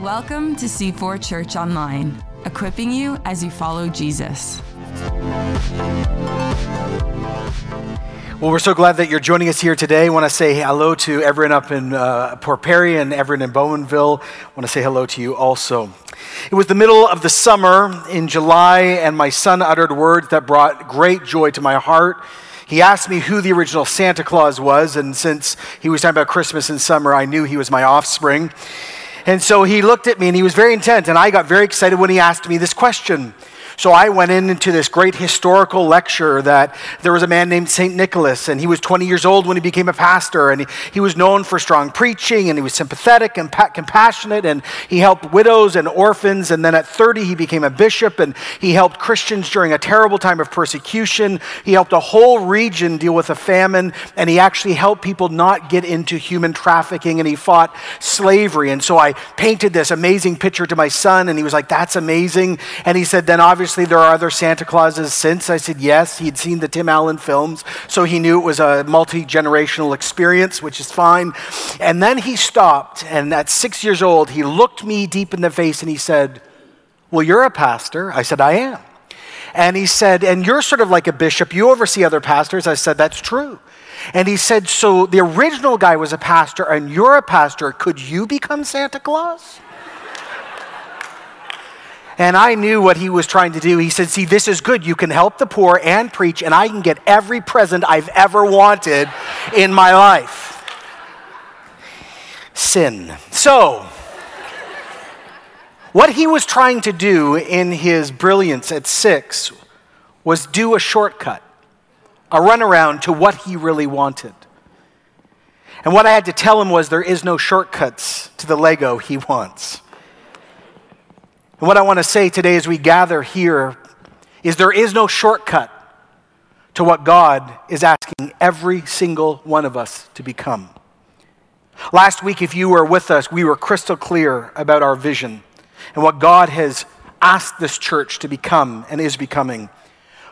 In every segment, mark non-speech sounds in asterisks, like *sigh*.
Welcome to C4 Church Online, equipping you as you follow Jesus. Well, we're so glad that you're joining us here today. I want to say hello to everyone up in uh, Port Perry and everyone in Bowmanville. I want to say hello to you also. It was the middle of the summer in July, and my son uttered words that brought great joy to my heart. He asked me who the original Santa Claus was, and since he was talking about Christmas and summer, I knew he was my offspring. And so he looked at me and he was very intent, and I got very excited when he asked me this question. So I went into this great historical lecture that there was a man named St. Nicholas, and he was 20 years old when he became a pastor, and he, he was known for strong preaching, and he was sympathetic and pa- compassionate, and he helped widows and orphans. And then at 30, he became a bishop, and he helped Christians during a terrible time of persecution. He helped a whole region deal with a famine, and he actually helped people not get into human trafficking, and he fought slavery. And so I painted this amazing picture to my son, and he was like, That's amazing. And he said, Then obviously, obviously there are other Santa Clauses since? I said, yes. He'd seen the Tim Allen films, so he knew it was a multi generational experience, which is fine. And then he stopped, and at six years old, he looked me deep in the face and he said, Well, you're a pastor. I said, I am. And he said, And you're sort of like a bishop. You oversee other pastors. I said, That's true. And he said, So the original guy was a pastor, and you're a pastor. Could you become Santa Claus? And I knew what he was trying to do. He said, See, this is good. You can help the poor and preach, and I can get every present I've ever wanted in my life. Sin. So, what he was trying to do in his brilliance at six was do a shortcut, a runaround to what he really wanted. And what I had to tell him was there is no shortcuts to the Lego he wants. And what I want to say today as we gather here is there is no shortcut to what God is asking every single one of us to become. Last week, if you were with us, we were crystal clear about our vision and what God has asked this church to become and is becoming.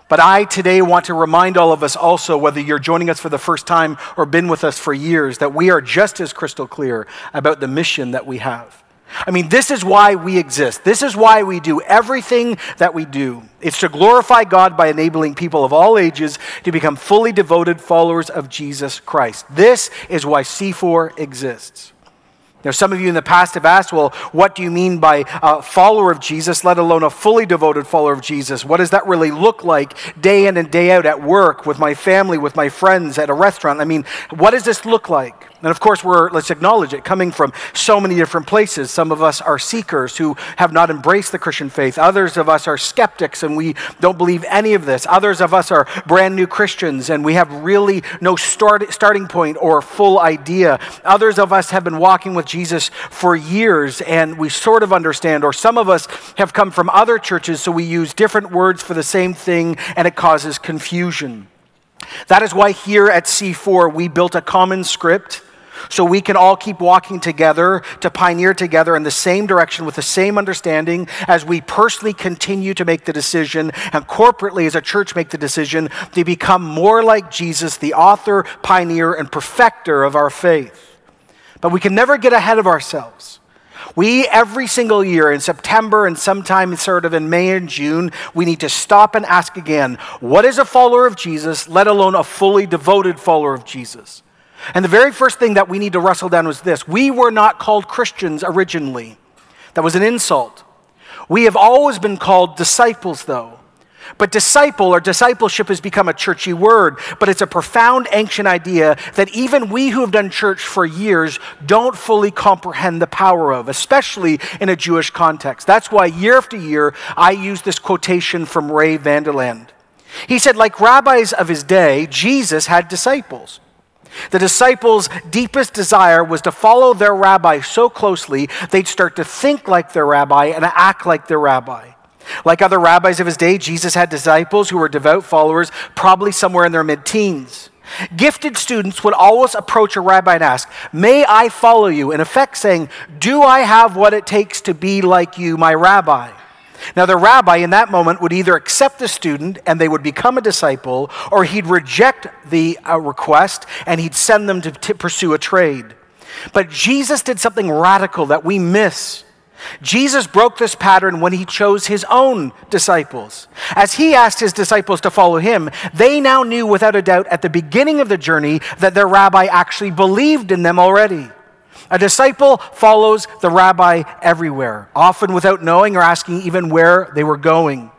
But I today want to remind all of us also, whether you're joining us for the first time or been with us for years, that we are just as crystal clear about the mission that we have. I mean, this is why we exist. This is why we do everything that we do. It's to glorify God by enabling people of all ages to become fully devoted followers of Jesus Christ. This is why C4 exists. Now, some of you in the past have asked, well, what do you mean by a follower of Jesus, let alone a fully devoted follower of Jesus? What does that really look like day in and day out at work, with my family, with my friends, at a restaurant? I mean, what does this look like? And of course, we're, let's acknowledge it, coming from so many different places. Some of us are seekers who have not embraced the Christian faith. Others of us are skeptics and we don't believe any of this. Others of us are brand new Christians and we have really no start, starting point or full idea. Others of us have been walking with Jesus for years and we sort of understand. Or some of us have come from other churches, so we use different words for the same thing and it causes confusion. That is why here at C4 we built a common script so we can all keep walking together to pioneer together in the same direction with the same understanding as we personally continue to make the decision and corporately as a church make the decision to become more like Jesus, the author, pioneer, and perfecter of our faith. But we can never get ahead of ourselves. We, every single year in September and sometime sort of in May and June, we need to stop and ask again what is a follower of Jesus, let alone a fully devoted follower of Jesus? And the very first thing that we need to wrestle down was this we were not called Christians originally. That was an insult. We have always been called disciples, though. But disciple or discipleship has become a churchy word, but it's a profound ancient idea that even we who have done church for years don't fully comprehend the power of, especially in a Jewish context. That's why year after year I use this quotation from Ray Vander Laan. He said, like rabbis of his day, Jesus had disciples. The disciples' deepest desire was to follow their rabbi so closely they'd start to think like their rabbi and act like their rabbi. Like other rabbis of his day, Jesus had disciples who were devout followers, probably somewhere in their mid teens. Gifted students would always approach a rabbi and ask, May I follow you? In effect, saying, Do I have what it takes to be like you, my rabbi? Now, the rabbi in that moment would either accept the student and they would become a disciple, or he'd reject the uh, request and he'd send them to, to pursue a trade. But Jesus did something radical that we miss. Jesus broke this pattern when he chose his own disciples. As he asked his disciples to follow him, they now knew without a doubt at the beginning of the journey that their rabbi actually believed in them already. A disciple follows the rabbi everywhere, often without knowing or asking even where they were going.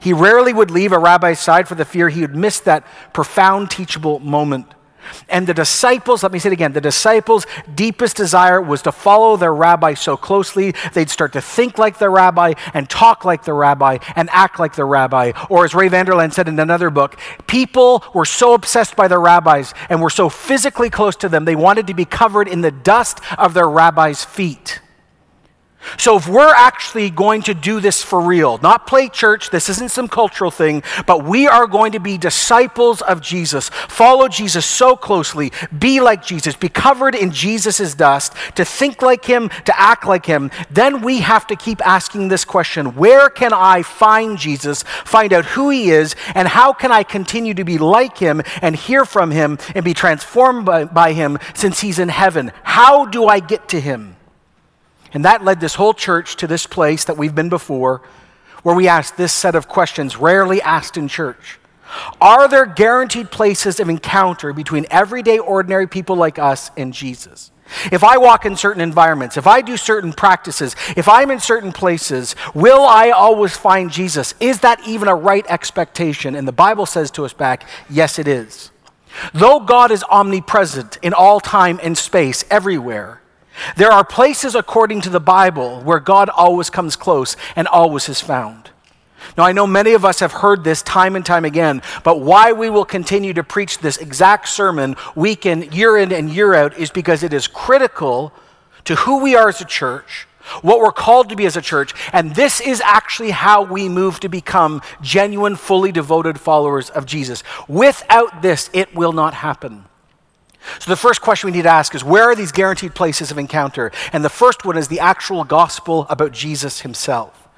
He rarely would leave a rabbi's side for the fear he would miss that profound teachable moment. And the disciples, let me say it again, the disciples' deepest desire was to follow their rabbi so closely they'd start to think like the rabbi and talk like the rabbi and act like the rabbi. Or as Ray Vander Laan said in another book, people were so obsessed by their rabbis and were so physically close to them, they wanted to be covered in the dust of their rabbi's feet. So, if we're actually going to do this for real, not play church, this isn't some cultural thing, but we are going to be disciples of Jesus, follow Jesus so closely, be like Jesus, be covered in Jesus' dust, to think like him, to act like him, then we have to keep asking this question. Where can I find Jesus, find out who he is, and how can I continue to be like him and hear from him and be transformed by, by him since he's in heaven? How do I get to him? And that led this whole church to this place that we've been before, where we asked this set of questions, rarely asked in church. Are there guaranteed places of encounter between everyday, ordinary people like us and Jesus? If I walk in certain environments, if I do certain practices, if I'm in certain places, will I always find Jesus? Is that even a right expectation? And the Bible says to us back, yes, it is. Though God is omnipresent in all time and space, everywhere, there are places, according to the Bible, where God always comes close and always is found. Now, I know many of us have heard this time and time again, but why we will continue to preach this exact sermon week in, year in, and year out is because it is critical to who we are as a church, what we're called to be as a church, and this is actually how we move to become genuine, fully devoted followers of Jesus. Without this, it will not happen. So, the first question we need to ask is where are these guaranteed places of encounter? And the first one is the actual gospel about Jesus himself.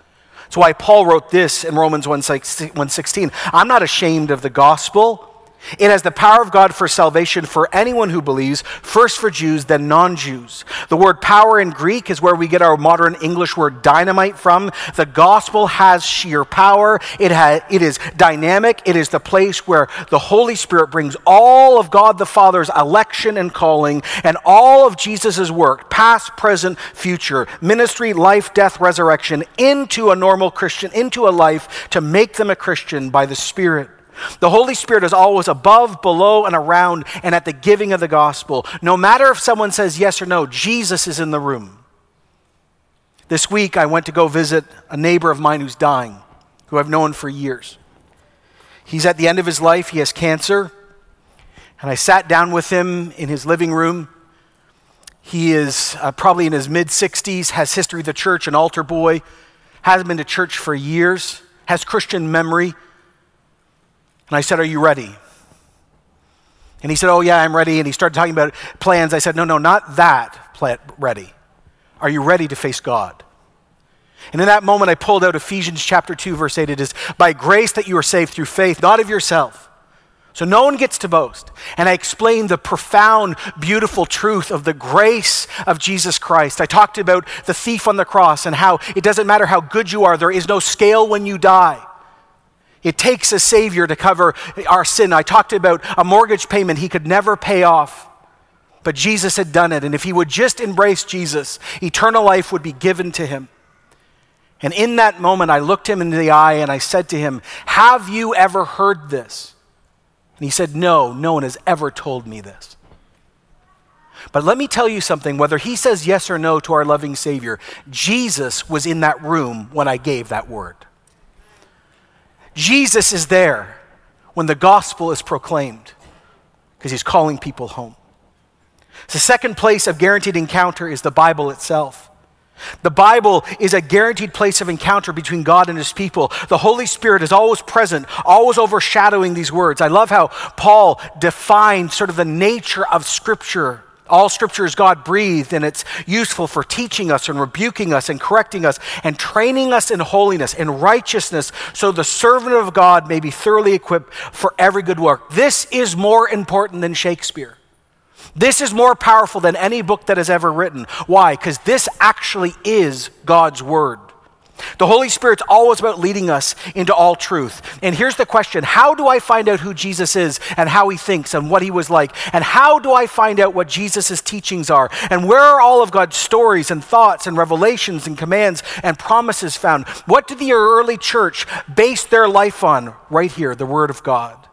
That's why Paul wrote this in Romans 1:16. I'm not ashamed of the gospel it has the power of God for salvation for anyone who believes, first for Jews, then non Jews. The word power in Greek is where we get our modern English word dynamite from. The gospel has sheer power, it, has, it is dynamic, it is the place where the Holy Spirit brings all of God the Father's election and calling and all of Jesus' work, past, present, future, ministry, life, death, resurrection, into a normal Christian, into a life to make them a Christian by the Spirit. The Holy Spirit is always above, below, and around, and at the giving of the gospel. No matter if someone says yes or no, Jesus is in the room. This week, I went to go visit a neighbor of mine who's dying, who I've known for years. He's at the end of his life, he has cancer, and I sat down with him in his living room. He is uh, probably in his mid 60s, has history of the church, an altar boy, hasn't been to church for years, has Christian memory and I said, Are you ready? And he said, Oh, yeah, I'm ready. And he started talking about plans. I said, No, no, not that ready. Are you ready to face God? And in that moment, I pulled out Ephesians chapter 2, verse 8. It is by grace that you are saved through faith, not of yourself. So no one gets to boast. And I explained the profound, beautiful truth of the grace of Jesus Christ. I talked about the thief on the cross and how it doesn't matter how good you are, there is no scale when you die. It takes a Savior to cover our sin. I talked about a mortgage payment he could never pay off, but Jesus had done it. And if he would just embrace Jesus, eternal life would be given to him. And in that moment, I looked him in the eye and I said to him, Have you ever heard this? And he said, No, no one has ever told me this. But let me tell you something whether he says yes or no to our loving Savior, Jesus was in that room when I gave that word. Jesus is there when the gospel is proclaimed because he's calling people home. The second place of guaranteed encounter is the Bible itself. The Bible is a guaranteed place of encounter between God and his people. The Holy Spirit is always present, always overshadowing these words. I love how Paul defined sort of the nature of Scripture All scripture is God breathed and it's useful for teaching us and rebuking us and correcting us and training us in holiness and righteousness so the servant of God may be thoroughly equipped for every good work. This is more important than Shakespeare. This is more powerful than any book that has ever written. Why? Because this actually is God's Word. The Holy Spirit's always about leading us into all truth. And here's the question How do I find out who Jesus is and how he thinks and what he was like? And how do I find out what Jesus' teachings are? And where are all of God's stories and thoughts and revelations and commands and promises found? What did the early church base their life on? Right here, the Word of God.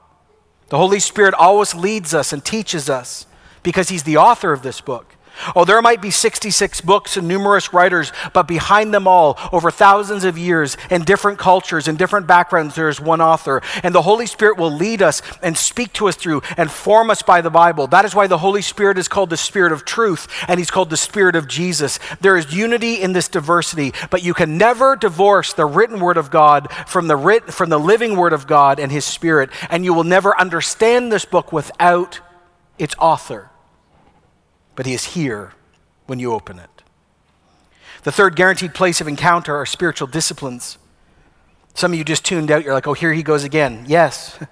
The Holy Spirit always leads us and teaches us because he's the author of this book. Oh, there might be 66 books and numerous writers, but behind them all, over thousands of years, in different cultures and different backgrounds, there is one author. And the Holy Spirit will lead us and speak to us through and form us by the Bible. That is why the Holy Spirit is called the Spirit of truth, and He's called the Spirit of Jesus. There is unity in this diversity, but you can never divorce the written Word of God from the, writ- from the living Word of God and His Spirit, and you will never understand this book without its author but He is here when you open it. The third guaranteed place of encounter are spiritual disciplines. Some of you just tuned out. You're like, oh, here he goes again. Yes. *laughs*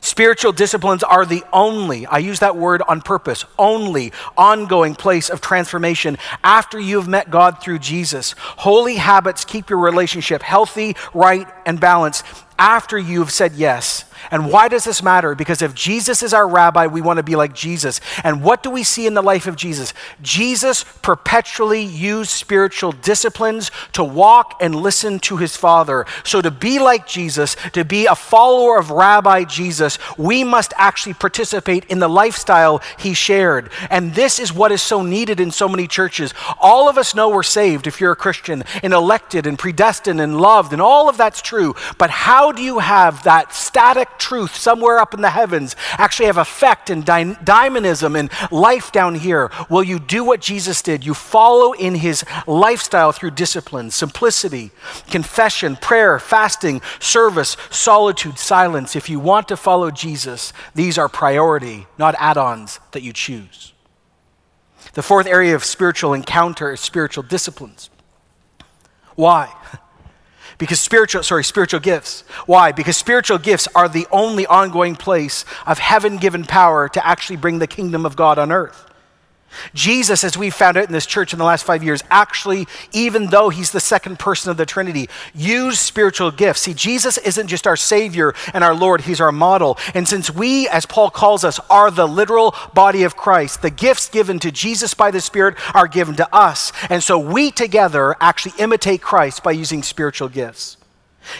Spiritual disciplines are the only, I use that word on purpose, only ongoing place of transformation after you've met God through Jesus. Holy habits keep your relationship healthy, right, and balanced after you've said yes. And why does this matter? Because if Jesus is our rabbi, we want to be like Jesus. And what do we see in the life of Jesus? Jesus perpetually used spiritual disciplines to walk and listen to his Father. So to be like Jesus, to be a follower of Rabbi Jesus, we must actually participate in the lifestyle he shared. And this is what is so needed in so many churches. All of us know we're saved if you're a Christian and elected and predestined and loved, and all of that's true. But how do you have that static truth somewhere up in the heavens actually have effect in dy- dynamism and life down here? Will you do what Jesus did? You follow in his lifestyle through discipline, simplicity, confession, prayer, fasting, service, solitude, silence. If you want to follow Jesus, these are priority, not add ons that you choose. The fourth area of spiritual encounter is spiritual disciplines. Why? *laughs* Because spiritual, sorry, spiritual gifts. Why? Because spiritual gifts are the only ongoing place of heaven given power to actually bring the kingdom of God on earth. Jesus, as we found out in this church in the last five years, actually, even though he's the second person of the Trinity, used spiritual gifts. See, Jesus isn't just our Savior and our Lord, he's our model. And since we, as Paul calls us, are the literal body of Christ, the gifts given to Jesus by the Spirit are given to us. And so we together actually imitate Christ by using spiritual gifts.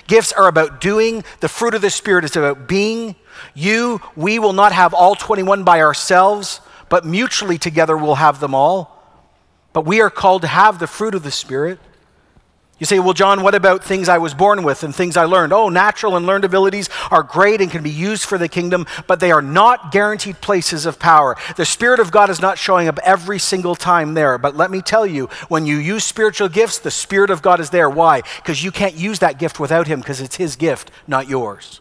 Gifts are about doing, the fruit of the Spirit is about being. You, we will not have all 21 by ourselves but mutually together we'll have them all. But we are called to have the fruit of the Spirit. You say, well, John, what about things I was born with and things I learned? Oh, natural and learned abilities are great and can be used for the kingdom, but they are not guaranteed places of power. The Spirit of God is not showing up every single time there. But let me tell you, when you use spiritual gifts, the Spirit of God is there. Why? Because you can't use that gift without Him, because it's His gift, not yours.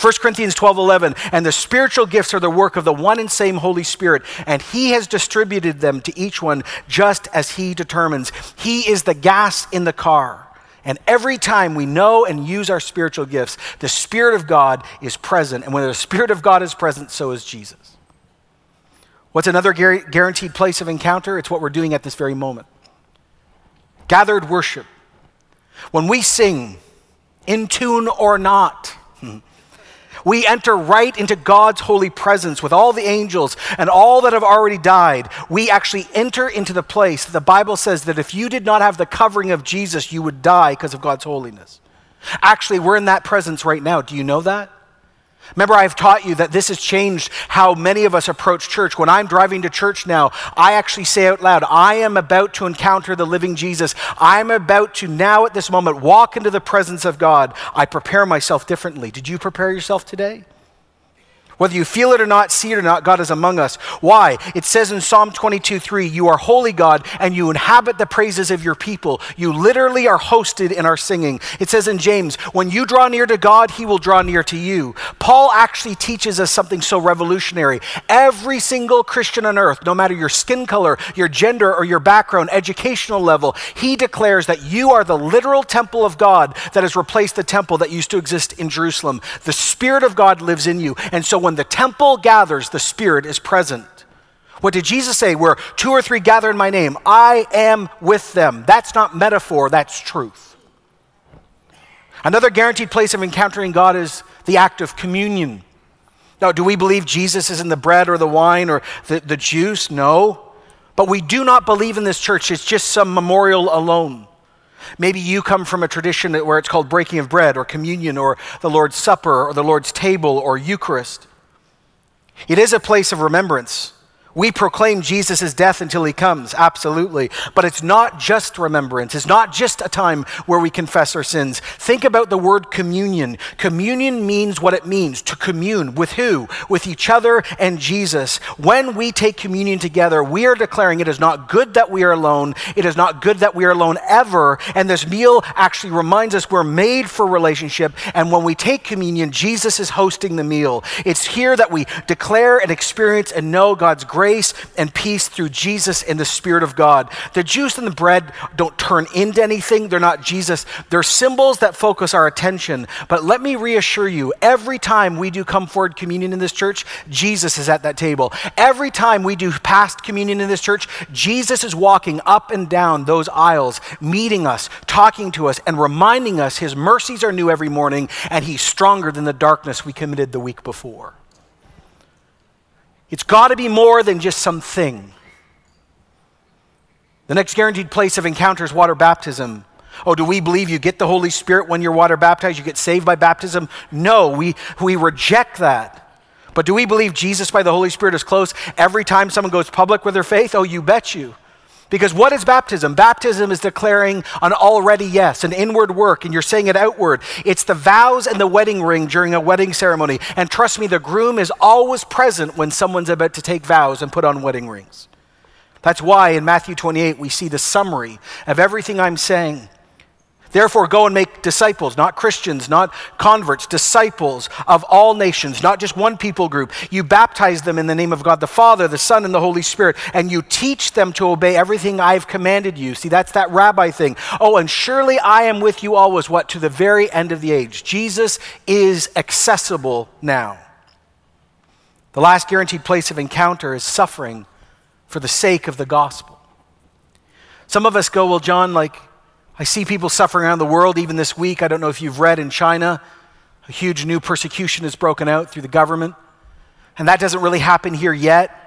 1 Corinthians 12 11, and the spiritual gifts are the work of the one and same Holy Spirit, and He has distributed them to each one just as He determines. He is the gas in the car. And every time we know and use our spiritual gifts, the Spirit of God is present. And when the Spirit of God is present, so is Jesus. What's another guaranteed place of encounter? It's what we're doing at this very moment. Gathered worship. When we sing, in tune or not, we enter right into God's holy presence with all the angels and all that have already died. We actually enter into the place. The Bible says that if you did not have the covering of Jesus, you would die because of God's holiness. Actually, we're in that presence right now. Do you know that? Remember, I've taught you that this has changed how many of us approach church. When I'm driving to church now, I actually say out loud, I am about to encounter the living Jesus. I'm about to now, at this moment, walk into the presence of God. I prepare myself differently. Did you prepare yourself today? Whether you feel it or not, see it or not, God is among us. Why? It says in Psalm 22 3, You are holy, God, and you inhabit the praises of your people. You literally are hosted in our singing. It says in James, When you draw near to God, he will draw near to you. Paul actually teaches us something so revolutionary. Every single Christian on earth, no matter your skin color, your gender, or your background, educational level, he declares that you are the literal temple of God that has replaced the temple that used to exist in Jerusalem. The Spirit of God lives in you. And so when the temple gathers, the Spirit is present. What did Jesus say? Where two or three gather in my name, I am with them. That's not metaphor, that's truth. Another guaranteed place of encountering God is the act of communion. Now, do we believe Jesus is in the bread or the wine or the, the juice? No. But we do not believe in this church, it's just some memorial alone. Maybe you come from a tradition where it's called breaking of bread or communion or the Lord's Supper or the Lord's table or Eucharist. It is a place of remembrance. We proclaim Jesus' death until he comes, absolutely. But it's not just remembrance. It's not just a time where we confess our sins. Think about the word communion. Communion means what it means to commune with who? With each other and Jesus. When we take communion together, we are declaring it is not good that we are alone. It is not good that we are alone ever. And this meal actually reminds us we're made for relationship. And when we take communion, Jesus is hosting the meal. It's here that we declare and experience and know God's grace grace and peace through Jesus and the Spirit of God. The juice and the bread don't turn into anything, they're not Jesus. They're symbols that focus our attention. But let me reassure you every time we do come forward communion in this church, Jesus is at that table. Every time we do past communion in this church, Jesus is walking up and down those aisles, meeting us, talking to us, and reminding us his mercies are new every morning and he's stronger than the darkness we committed the week before. It's got to be more than just something. The next guaranteed place of encounter is water baptism. Oh, do we believe you get the Holy Spirit when you're water baptized? You get saved by baptism? No, we, we reject that. But do we believe Jesus by the Holy Spirit is close every time someone goes public with their faith? Oh, you bet you. Because what is baptism? Baptism is declaring an already yes, an inward work, and you're saying it outward. It's the vows and the wedding ring during a wedding ceremony. And trust me, the groom is always present when someone's about to take vows and put on wedding rings. That's why in Matthew 28 we see the summary of everything I'm saying. Therefore, go and make disciples, not Christians, not converts, disciples of all nations, not just one people group. You baptize them in the name of God the Father, the Son, and the Holy Spirit, and you teach them to obey everything I've commanded you. See, that's that rabbi thing. Oh, and surely I am with you always, what? To the very end of the age. Jesus is accessible now. The last guaranteed place of encounter is suffering for the sake of the gospel. Some of us go, well, John, like, I see people suffering around the world even this week. I don't know if you've read in China, a huge new persecution has broken out through the government. And that doesn't really happen here yet.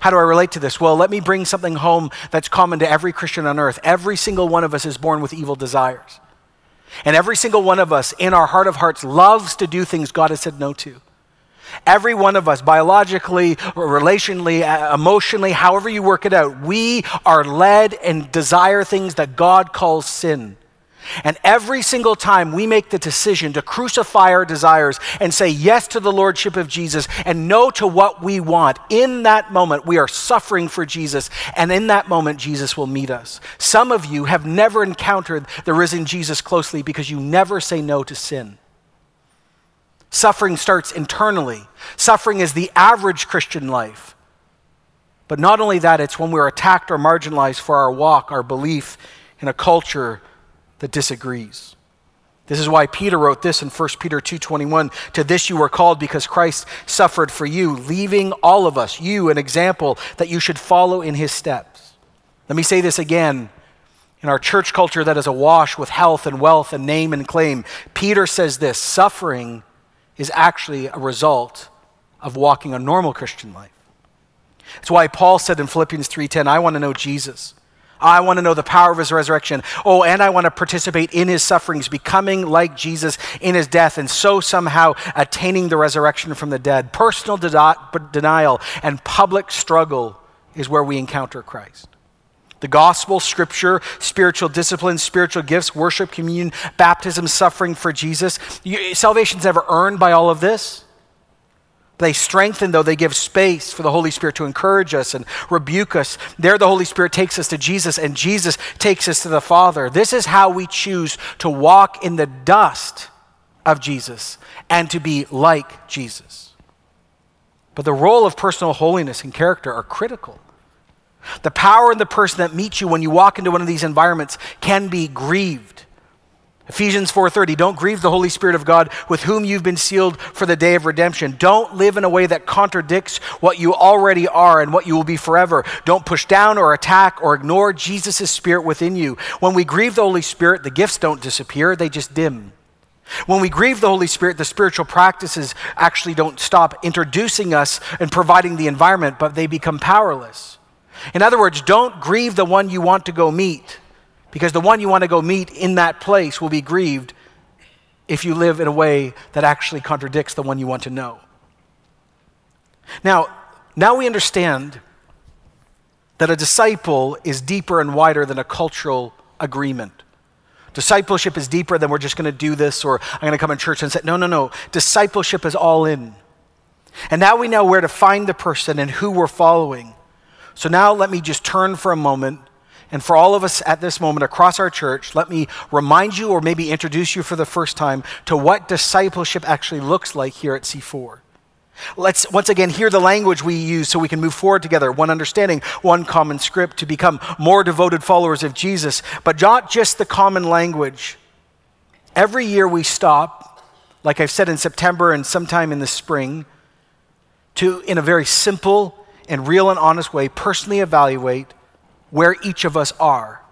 How do I relate to this? Well, let me bring something home that's common to every Christian on earth. Every single one of us is born with evil desires. And every single one of us, in our heart of hearts, loves to do things God has said no to. Every one of us, biologically, relationally, uh, emotionally, however you work it out, we are led and desire things that God calls sin. And every single time we make the decision to crucify our desires and say yes to the Lordship of Jesus and no to what we want, in that moment we are suffering for Jesus. And in that moment, Jesus will meet us. Some of you have never encountered the risen Jesus closely because you never say no to sin. Suffering starts internally. Suffering is the average Christian life. But not only that, it's when we're attacked or marginalized for our walk, our belief in a culture that disagrees. This is why Peter wrote this in 1 Peter 2:21, "To this you were called because Christ suffered for you, leaving all of us, you an example that you should follow in his steps." Let me say this again. In our church culture that is awash with health and wealth and name and claim, Peter says this, suffering is actually a result of walking a normal Christian life. That's why Paul said in Philippians 3:10, I want to know Jesus. I want to know the power of his resurrection. Oh, and I want to participate in his sufferings, becoming like Jesus in his death, and so somehow attaining the resurrection from the dead. Personal de- denial and public struggle is where we encounter Christ. The gospel, scripture, spiritual disciplines, spiritual gifts, worship, communion, baptism, suffering for Jesus. You, salvation's never earned by all of this? They strengthen, though, they give space for the Holy Spirit to encourage us and rebuke us. There, the Holy Spirit takes us to Jesus, and Jesus takes us to the Father. This is how we choose to walk in the dust of Jesus and to be like Jesus. But the role of personal holiness and character are critical. The power in the person that meets you when you walk into one of these environments can be grieved. Ephesians 4:30 Don't grieve the Holy Spirit of God with whom you've been sealed for the day of redemption. Don't live in a way that contradicts what you already are and what you will be forever. Don't push down or attack or ignore Jesus' spirit within you. When we grieve the Holy Spirit, the gifts don't disappear, they just dim. When we grieve the Holy Spirit, the spiritual practices actually don't stop introducing us and providing the environment, but they become powerless. In other words, don't grieve the one you want to go meet because the one you want to go meet in that place will be grieved if you live in a way that actually contradicts the one you want to know. Now, now we understand that a disciple is deeper and wider than a cultural agreement. Discipleship is deeper than we're just going to do this or I'm going to come in church and say, no, no, no. Discipleship is all in. And now we know where to find the person and who we're following. So now let me just turn for a moment and for all of us at this moment across our church, let me remind you or maybe introduce you for the first time to what discipleship actually looks like here at C4. Let's once again hear the language we use so we can move forward together, one understanding, one common script to become more devoted followers of Jesus, but not just the common language. Every year we stop, like I've said in September and sometime in the spring, to, in a very simple and real and honest way, personally evaluate where each of us are.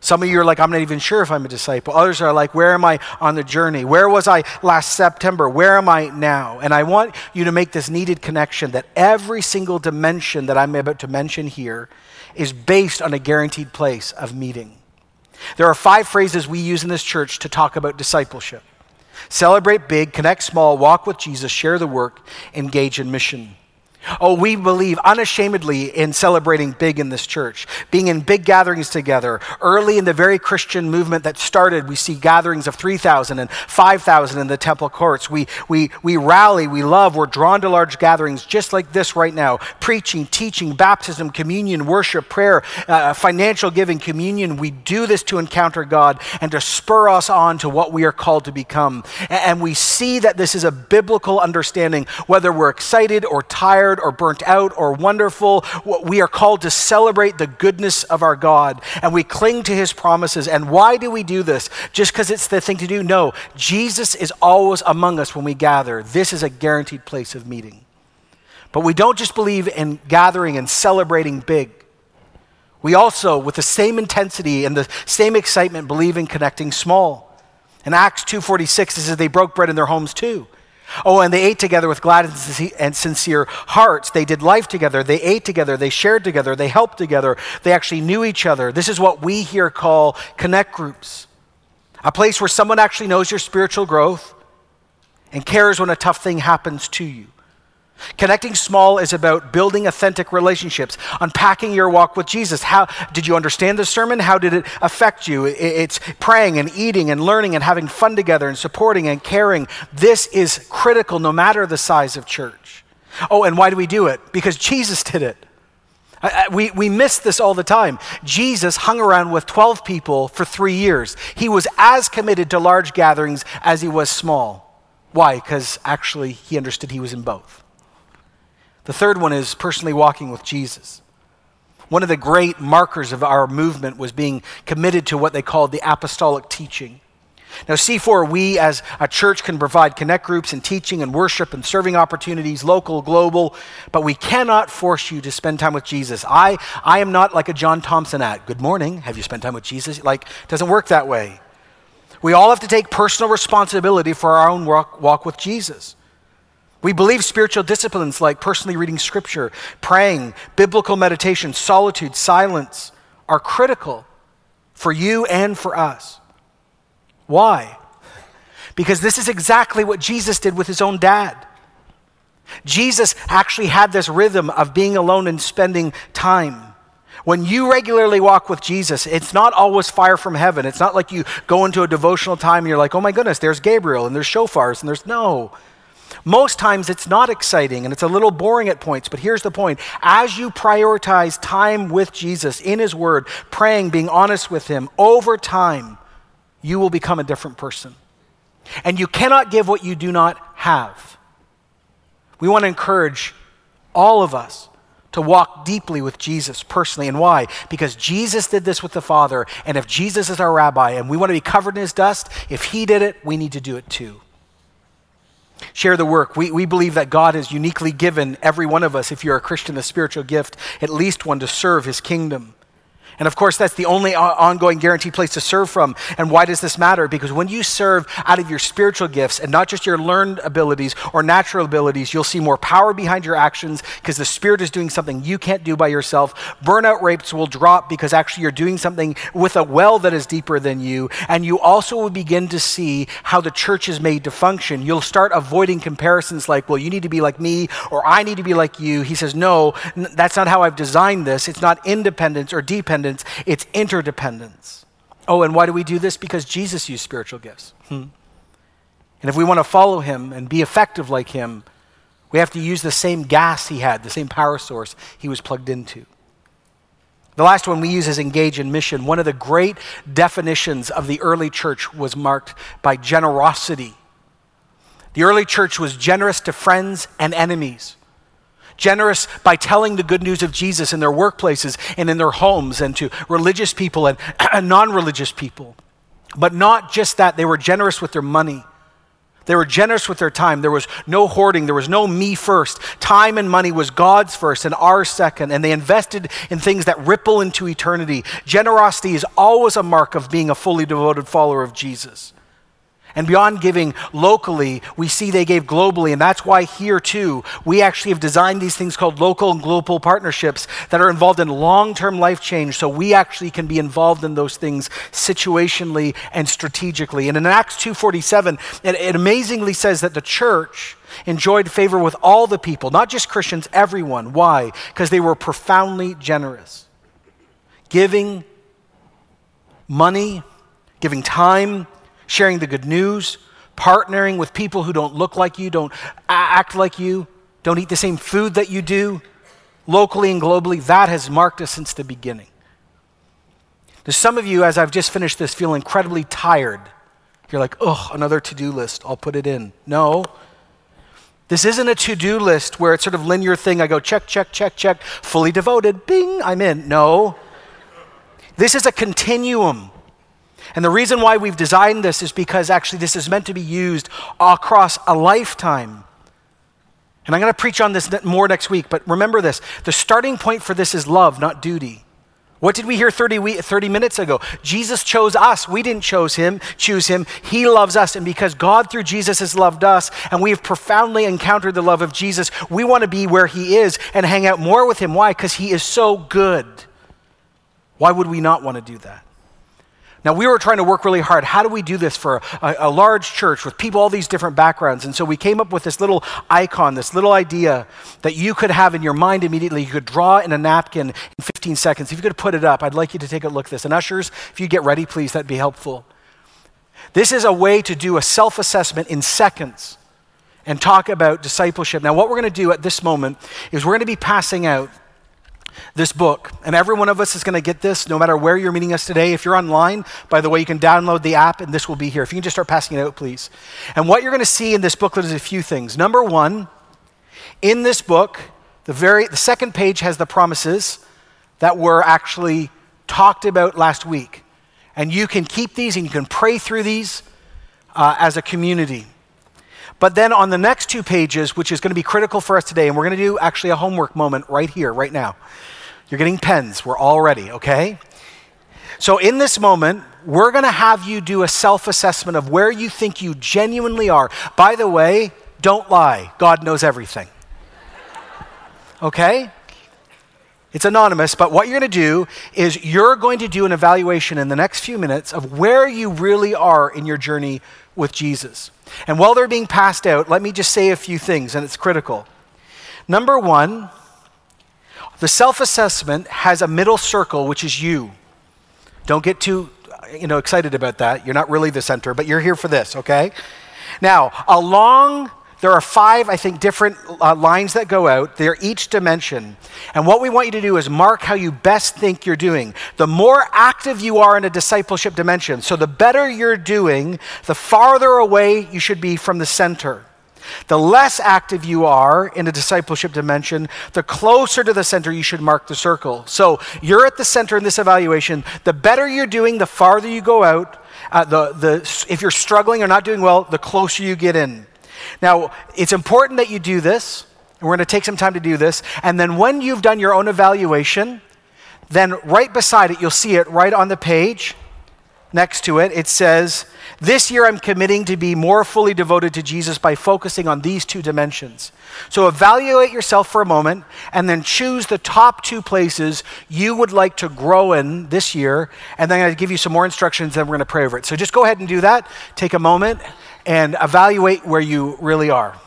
Some of you are like, I'm not even sure if I'm a disciple. Others are like, where am I on the journey? Where was I last September? Where am I now? And I want you to make this needed connection that every single dimension that I'm about to mention here is based on a guaranteed place of meeting. There are five phrases we use in this church to talk about discipleship celebrate big, connect small, walk with Jesus, share the work, engage in mission. Oh, we believe unashamedly in celebrating big in this church, being in big gatherings together. Early in the very Christian movement that started, we see gatherings of 3,000 and 5,000 in the temple courts. We, we, we rally, we love, we're drawn to large gatherings just like this right now preaching, teaching, baptism, communion, worship, prayer, uh, financial giving, communion. We do this to encounter God and to spur us on to what we are called to become. And we see that this is a biblical understanding, whether we're excited or tired tired or burnt out or wonderful. We are called to celebrate the goodness of our God and we cling to his promises. And why do we do this? Just because it's the thing to do? No. Jesus is always among us when we gather. This is a guaranteed place of meeting. But we don't just believe in gathering and celebrating big. We also, with the same intensity and the same excitement, believe in connecting small. In Acts 2:46 it says they broke bread in their homes too. Oh, and they ate together with glad and sincere hearts. They did life together. They ate together. They shared together. They helped together. They actually knew each other. This is what we here call connect groups a place where someone actually knows your spiritual growth and cares when a tough thing happens to you. Connecting small is about building authentic relationships, unpacking your walk with Jesus. How did you understand the sermon? How did it affect you? It's praying and eating and learning and having fun together and supporting and caring. This is critical no matter the size of church. Oh, and why do we do it? Because Jesus did it. We, we miss this all the time. Jesus hung around with 12 people for three years. He was as committed to large gatherings as he was small. Why? Because actually he understood he was in both. The third one is personally walking with Jesus. One of the great markers of our movement was being committed to what they called the apostolic teaching. Now, C4, we as a church can provide connect groups and teaching and worship and serving opportunities, local, global, but we cannot force you to spend time with Jesus. I, I am not like a John Thompson at, good morning, have you spent time with Jesus? Like, it doesn't work that way. We all have to take personal responsibility for our own walk, walk with Jesus. We believe spiritual disciplines like personally reading scripture, praying, biblical meditation, solitude, silence are critical for you and for us. Why? Because this is exactly what Jesus did with his own dad. Jesus actually had this rhythm of being alone and spending time. When you regularly walk with Jesus, it's not always fire from heaven. It's not like you go into a devotional time and you're like, oh my goodness, there's Gabriel and there's shofars and there's no. Most times it's not exciting and it's a little boring at points, but here's the point. As you prioritize time with Jesus in His Word, praying, being honest with Him, over time, you will become a different person. And you cannot give what you do not have. We want to encourage all of us to walk deeply with Jesus personally. And why? Because Jesus did this with the Father. And if Jesus is our rabbi and we want to be covered in his dust, if he did it, we need to do it too. Share the work. We, we believe that God has uniquely given every one of us, if you're a Christian, a spiritual gift, at least one to serve his kingdom. And of course, that's the only ongoing guaranteed place to serve from. And why does this matter? Because when you serve out of your spiritual gifts and not just your learned abilities or natural abilities, you'll see more power behind your actions because the Spirit is doing something you can't do by yourself. Burnout rates will drop because actually you're doing something with a well that is deeper than you. And you also will begin to see how the church is made to function. You'll start avoiding comparisons like, well, you need to be like me or I need to be like you. He says, no, that's not how I've designed this. It's not independence or dependence dependence, it's interdependence. Oh, and why do we do this? Because Jesus used spiritual gifts. Hmm. And if we want to follow him and be effective like him, we have to use the same gas he had, the same power source he was plugged into. The last one we use is engage in mission. One of the great definitions of the early church was marked by generosity. The early church was generous to friends and enemies generous by telling the good news of Jesus in their workplaces and in their homes and to religious people and, *clears throat* non religious people. But not just that, they were generous with their money. They were generous with their time. There was no hoarding. There was no me first. Time and money was God's first and ours second. And they invested in things that ripple into eternity. Generosity is always a mark of being a fully devoted follower of Jesus. And beyond giving locally, we see they gave globally. And that's why here too, we actually have designed these things called local and global partnerships that are involved in long term life change. So we actually can be involved in those things situationally and strategically. And in Acts 2.47, it, it amazingly says that the church enjoyed favor with all the people, not just Christians, everyone. Why? Because they were profoundly generous. Giving money, giving time, sharing the good news, partnering with people who don't look like you, don't act like you, don't eat the same food that you do, locally and globally, that has marked us since the beginning. There's some of you, as I've just finished this, feel incredibly tired. You're like, oh, another to do list, I'll put it in. No. This isn't a to do list where it's sort of linear thing. I go check, check, check, check, fully devoted, bing, I'm in. No. This is a continuum and the reason why we've designed this is because actually this is meant to be used across a lifetime. And I'm going to preach on this more next week, but remember this the starting point for this is love, not duty. What did we hear 30, 30 minutes ago? Jesus chose us. We didn't choose him, choose him. He loves us. And because God through Jesus has loved us and we have profoundly encountered the love of Jesus, we want to be where he is and hang out more with him. Why? Because he is so good. Why would we not want to do that? Now, we were trying to work really hard. How do we do this for a, a, large church with people, all these different backgrounds? And so we came up with this little icon, this little idea that you could have in your mind immediately. You could draw in a napkin in 15 seconds. If you could put it up, I'd like you to take a look at this. And ushers, if you get ready, please, that'd be helpful. This is a way to do a self assessment in seconds and talk about discipleship. Now, what we're going to do at this moment is we're going to be passing out this book. And every one of us is going to get this no matter where you're meeting us today. If you're online, by the way, you can download the app and this will be here. If you can just start passing it out, please. And what you're going to see in this booklet is a few things. Number one, in this book, the, very, the second page has the promises that were actually talked about last week. And you can keep these and you can pray through these uh, as a community. But then on the next two pages, which is going to be critical for us today, and we're going to do actually a homework moment right here, right now. You're getting pens. We're all ready, okay? So in this moment, we're going to have you do a self assessment of where you think you genuinely are. By the way, don't lie. God knows everything. Okay? It's anonymous, but what you're going to do is you're going to do an evaluation in the next few minutes of where you really are in your journey with Jesus. And while they're being passed out, let me just say a few things, and it's critical. Number one, the self assessment has a middle circle, which is you. Don't get too you know, excited about that. You're not really the center, but you're here for this, okay? Now, along there are five, I think, different uh, lines that go out. They're each dimension. And what we want you to do is mark how you best think you're doing. The more active you are in a discipleship dimension, so the better you're doing, the farther away you should be from the center. The less active you are in a discipleship dimension, the closer to the center you should mark the circle. So you're at the center in this evaluation. The better you're doing, the farther you go out. Uh, the, the, if you're struggling or not doing well, the closer you get in. Now, it's important that you do this, and we're going to take some time to do this. And then when you've done your own evaluation, then right beside it, you'll see it right on the page next to it, it says, This year I'm committing to be more fully devoted to Jesus by focusing on these two dimensions. So evaluate yourself for a moment and then choose the top two places you would like to grow in this year. And then I'm going to give you some more instructions, and we're going to pray over it. So just go ahead and do that. Take a moment and evaluate where you really are.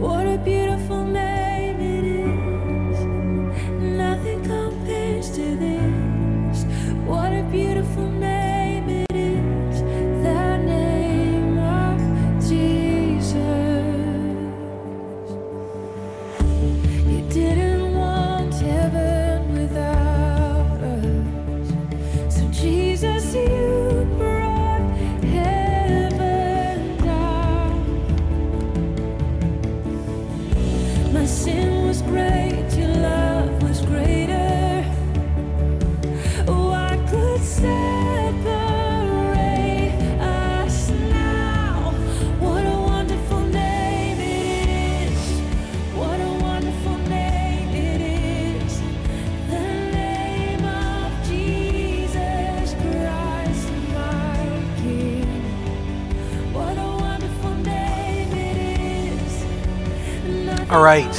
All right.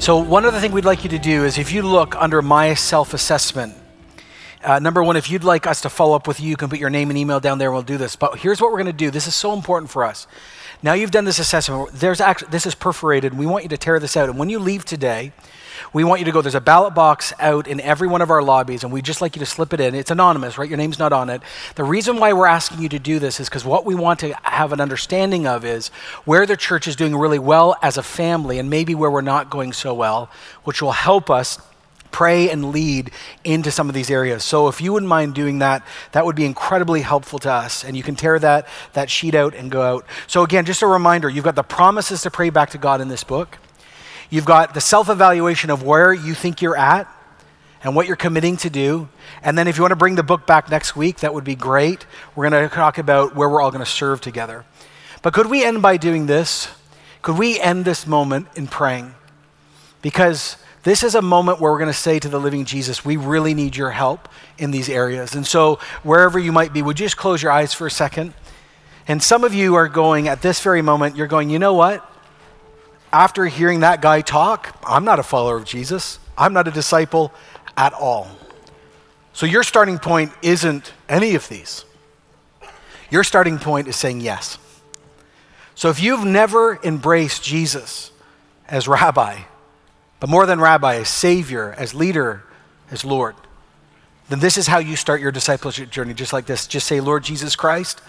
So, one other thing we'd like you to do is if you look under my self assessment, uh, number one, if you'd like us to follow up with you, you can put your name and email down there and we'll do this. But here's what we're going to do. This is so important for us. Now you've done this assessment. There's actually, this is perforated. We want you to tear this out. And when you leave today, we want you to go. There's a ballot box out in every one of our lobbies, and we just like you to slip it in. It's anonymous, right? Your name's not on it. The reason why we're asking you to do this is because what we want to have an understanding of is where the church is doing really well as a family, and maybe where we're not going so well, which will help us pray and lead into some of these areas. So if you wouldn't mind doing that, that would be incredibly helpful to us. And you can tear that, that sheet out and go out. So again, just a reminder, you've got the promises to pray back to God in this book. You've got the self evaluation of where you think you're at and what you're committing to do. And then if you want to bring the book back next week, that would be great. We're going to talk about where we're all going to serve together. But could we end by doing this? Could we end this moment in praying? Because this is a moment where we're going to say to the living Jesus, we really need your help in these areas. And so, wherever you might be, would you just close your eyes for a second? And some of you are going at this very moment, you're going, you know what? After hearing that guy talk, I'm not a follower of Jesus. I'm not a disciple at all. So your starting point isn't any of these. Your starting point is saying yes. So if you've never embraced Jesus as rabbi, but more than rabbi, as savior, as leader, as Lord, then this is how you start your discipleship journey, just like this. Just say, Lord Jesus Christ,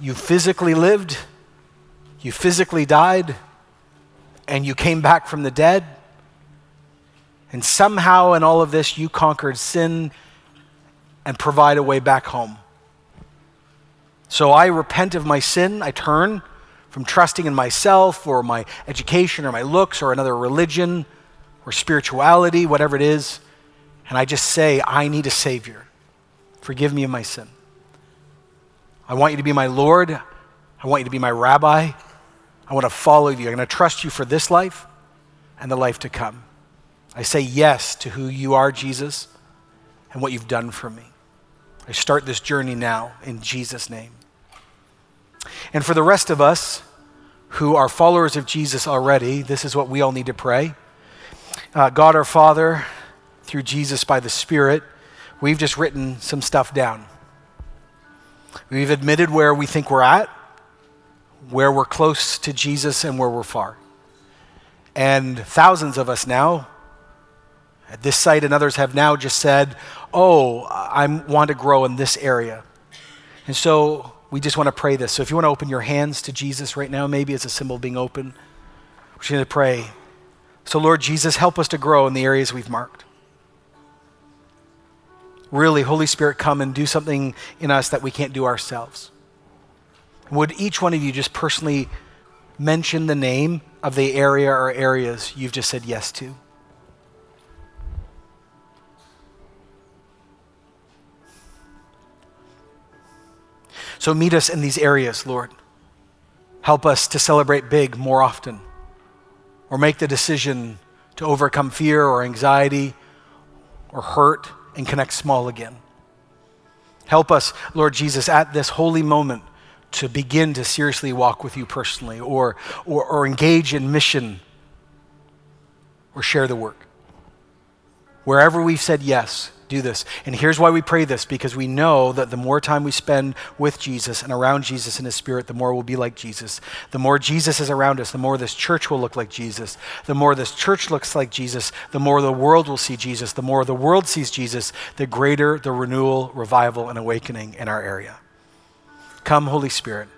you physically lived, you physically died, and you came back from the dead. And somehow, in all of this, you conquered sin and provide a way back home. So I repent of my sin. I turn from trusting in myself or my education or my looks or another religion or spirituality, whatever it is. And I just say, I need a Savior. Forgive me of my sin. I want you to be my Lord. I want you to be my rabbi. I want to follow you. I'm going to trust you for this life and the life to come. I say yes to who you are, Jesus, and what you've done for me. I start this journey now in Jesus' name. And for the rest of us who are followers of Jesus already, this is what we all need to pray. Uh, God our Father, through Jesus by the Spirit, we've just written some stuff down. We've admitted where we think we're at, where we're close to Jesus, and where we're far. And thousands of us now, at this site and others, have now just said, Oh, I want to grow in this area. And so we just want to pray this. So if you want to open your hands to Jesus right now, maybe as a symbol of being open, we're just going to pray. So, Lord Jesus, help us to grow in the areas we've marked really, Holy Spirit, come and do something in us that we can't do ourselves. Would each one of you just personally mention the name of the area or areas you've just said yes to? So meet us in these areas, Lord. Help us to celebrate big more often, or make the decision to overcome fear or anxiety or hurt and connect small again. Help us, Lord Jesus, at this holy moment to begin to seriously walk with you personally or, or, or engage in mission or share the work. Wherever we've said yes, do this. And here's why we pray this because we know that the more time we spend with Jesus and around Jesus in His Spirit, the more we'll be like Jesus. The more Jesus is around us, the more this church will look like Jesus. The more this church looks like Jesus, the more the world will see Jesus. The more the world sees Jesus, the greater the renewal, revival, and awakening in our area. Come, Holy Spirit,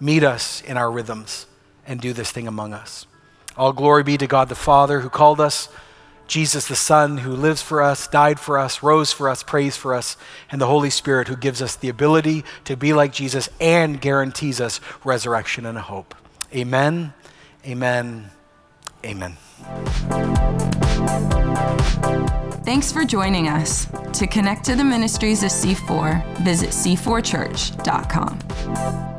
meet us in our rhythms and do this thing among us. All glory be to God the Father who called us Jesus, the Son, who lives for us, died for us, rose for us, prays for us, and the Holy Spirit, who gives us the ability to be like Jesus and guarantees us resurrection and hope. Amen, amen, amen. Thanks for joining us. To connect to the ministries of C4, visit c4church.com.